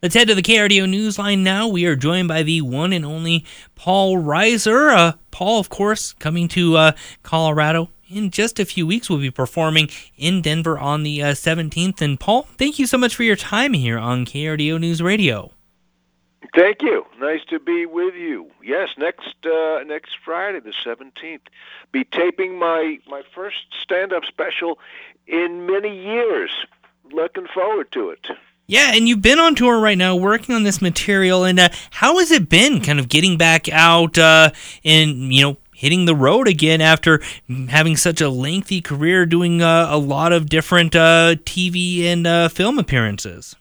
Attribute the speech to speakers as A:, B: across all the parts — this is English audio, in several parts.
A: Let's head to the KRDO Newsline now. We are joined by the one and only Paul Reiser. Uh, Paul, of course, coming to uh, Colorado in just a few weeks. We'll be performing in Denver on the uh, 17th. And Paul, thank you so much for your time here on KRDO News Radio.
B: Thank you. Nice to be with you. Yes, next uh, next Friday, the seventeenth, be taping my my first stand up special in many years. Looking forward to it.
A: Yeah, and you've been on tour right now, working on this material. And uh, how has it been, kind of getting back out uh, and you know hitting the road again after having such a lengthy career, doing uh, a lot of different uh, TV and uh, film appearances?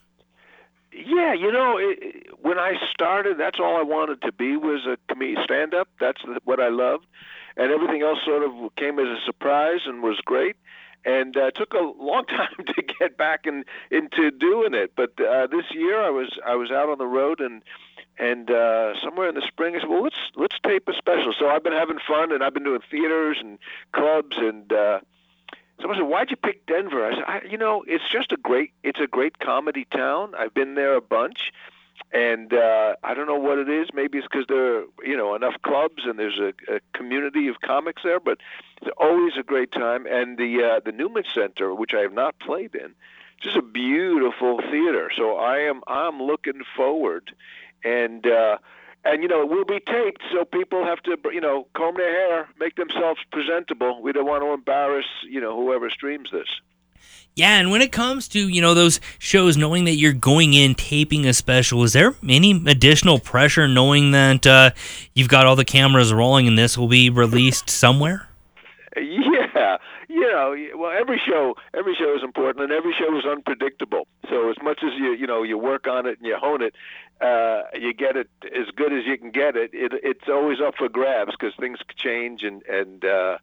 B: Yeah, you know, it, when I started, that's all I wanted to be was a comedian stand-up. That's what I loved, and everything else sort of came as a surprise and was great. And uh, took a long time to get back in, into doing it. But uh, this year, I was I was out on the road and and uh, somewhere in the spring, I said, "Well, let's let's tape a special." So I've been having fun, and I've been doing theaters and clubs, and uh, someone said, "Why'd you pick Denver?" I said, I, "You know, it's just a great it's a great comedy town. I've been there a bunch." And uh, I don't know what it is. Maybe it's because there are you know enough clubs and there's a, a community of comics there. But it's always a great time. And the uh, the Newman Center, which I have not played in, just a beautiful theater. So I am I'm looking forward, and uh, and you know it will be taped, so people have to you know comb their hair, make themselves presentable. We don't want to embarrass you know whoever streams this.
A: Yeah, and when it comes to, you know, those shows, knowing that you're going in taping a special, is there any additional pressure knowing that uh, you've got all the cameras rolling and this will be released somewhere?
B: Yeah, you know, well, every show, every show is important, and every show is unpredictable. So as much as you, you know, you work on it and you hone it, uh, you get it as good as you can get it. it it's always up for grabs because things change and and. Uh,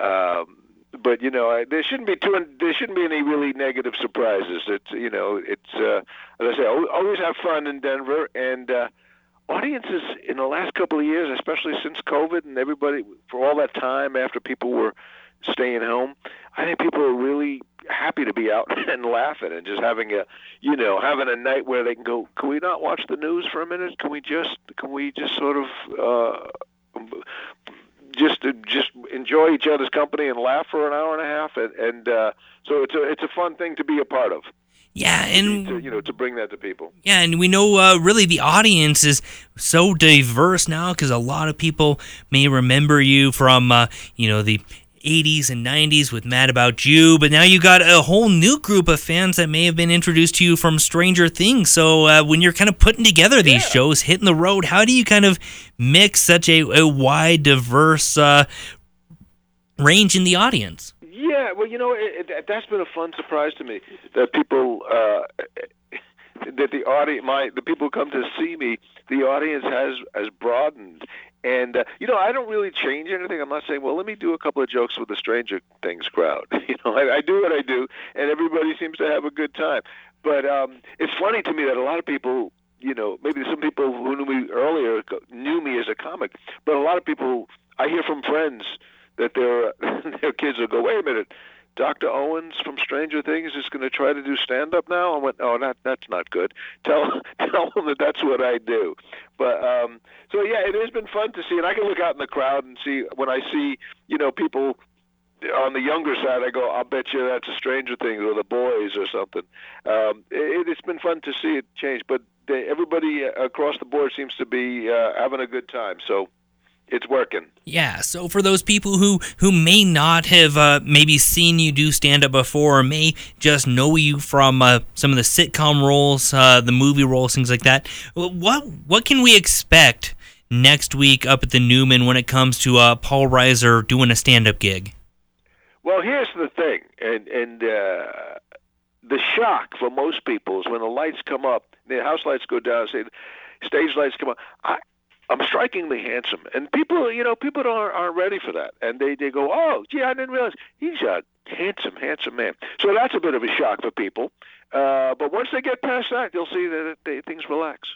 B: um, but you know, there shouldn't be too there shouldn't be any really negative surprises. It's you know, it's uh, as I say, always have fun in Denver, and uh, audiences in the last couple of years, especially since COVID and everybody for all that time after people were staying home, I think people are really happy to be out and laughing and just having a you know having a night where they can go. Can we not watch the news for a minute? Can we just can we just sort of uh, just just enjoy each other's company and laugh for an hour and a half, and, and uh, so it's a it's a fun thing to be a part of.
A: Yeah, and
B: to, you know to bring that to people.
A: Yeah, and we know uh, really the audience is so diverse now because a lot of people may remember you from uh, you know the 80s and 90s with Mad About You, but now you got a whole new group of fans that may have been introduced to you from Stranger Things. So uh, when you're kind of putting together these yeah. shows, hitting the road, how do you kind of mix such a, a wide, diverse uh, range in the audience?
B: Yeah, well, you know, it, it, that's been a fun surprise to me that people. Uh, that the audience, my the people who come to see me, the audience has has broadened, and uh, you know, I don't really change anything. I'm not saying, well, let me do a couple of jokes with the Stranger Things crowd. you know, I, I do what I do, and everybody seems to have a good time. But um, it's funny to me that a lot of people, you know, maybe some people who knew me earlier knew me as a comic, but a lot of people I hear from friends that their their kids will go, wait a minute, Dr. Owens from Stranger Things is going to try to do stand up now. I went, oh, that that's not good. Tell tell him that that's what I do. But um, so yeah, it has been fun to see, and I can look out in the crowd and see when I see you know people on the younger side. I go, I'll bet you that's a Stranger Things or the boys or something. Um, it, it's been fun to see it change, but they, everybody across the board seems to be uh, having a good time. So it's working.
A: Yeah. So for those people who who may not have uh, maybe seen you do stand up before, or may just know you from uh, some of the sitcom roles, uh, the movie roles, things like that, what what can we expect next week up at the Newman when it comes to uh, Paul Reiser doing a stand up gig?
B: Well, here's the thing, and and uh, the shock for most people is when the lights come up, the house lights go down, say stage lights come up. I strikingly handsome, and people, you know, people aren't, aren't ready for that, and they they go, oh, gee, I didn't realize he's a handsome, handsome man. So that's a bit of a shock for people. Uh, but once they get past that, you'll see that they, things relax.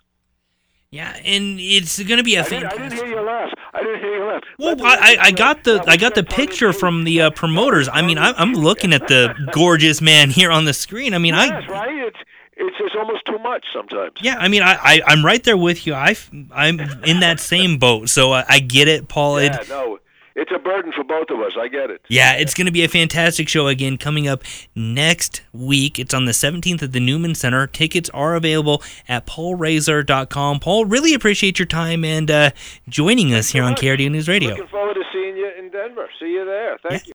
A: Yeah, and it's going to be a
B: I fantastic. Didn't, I didn't hear you laugh. I didn't hear you laugh.
A: Well, I, I got the I got the picture from the uh, promoters. I mean, I'm looking at the gorgeous man here on the screen. I mean,
B: yes, I right. It's it's it's almost too much sometimes.
A: Yeah, I mean, I, I I'm right there with you. I I'm in that same boat, so I, I get it, Paul.
B: Yeah,
A: It,
B: no, it's a burden for both of us. I get it.
A: yeah, it's going to be a fantastic show again coming up next week. It's on the 17th at the Newman Center. Tickets are available at paulreiser.com. Paul, really appreciate your time and uh, joining us here on. KRDO News Radio.
B: Looking forward to seeing you in Denver. See you there. Thank
A: Yeah.
B: you.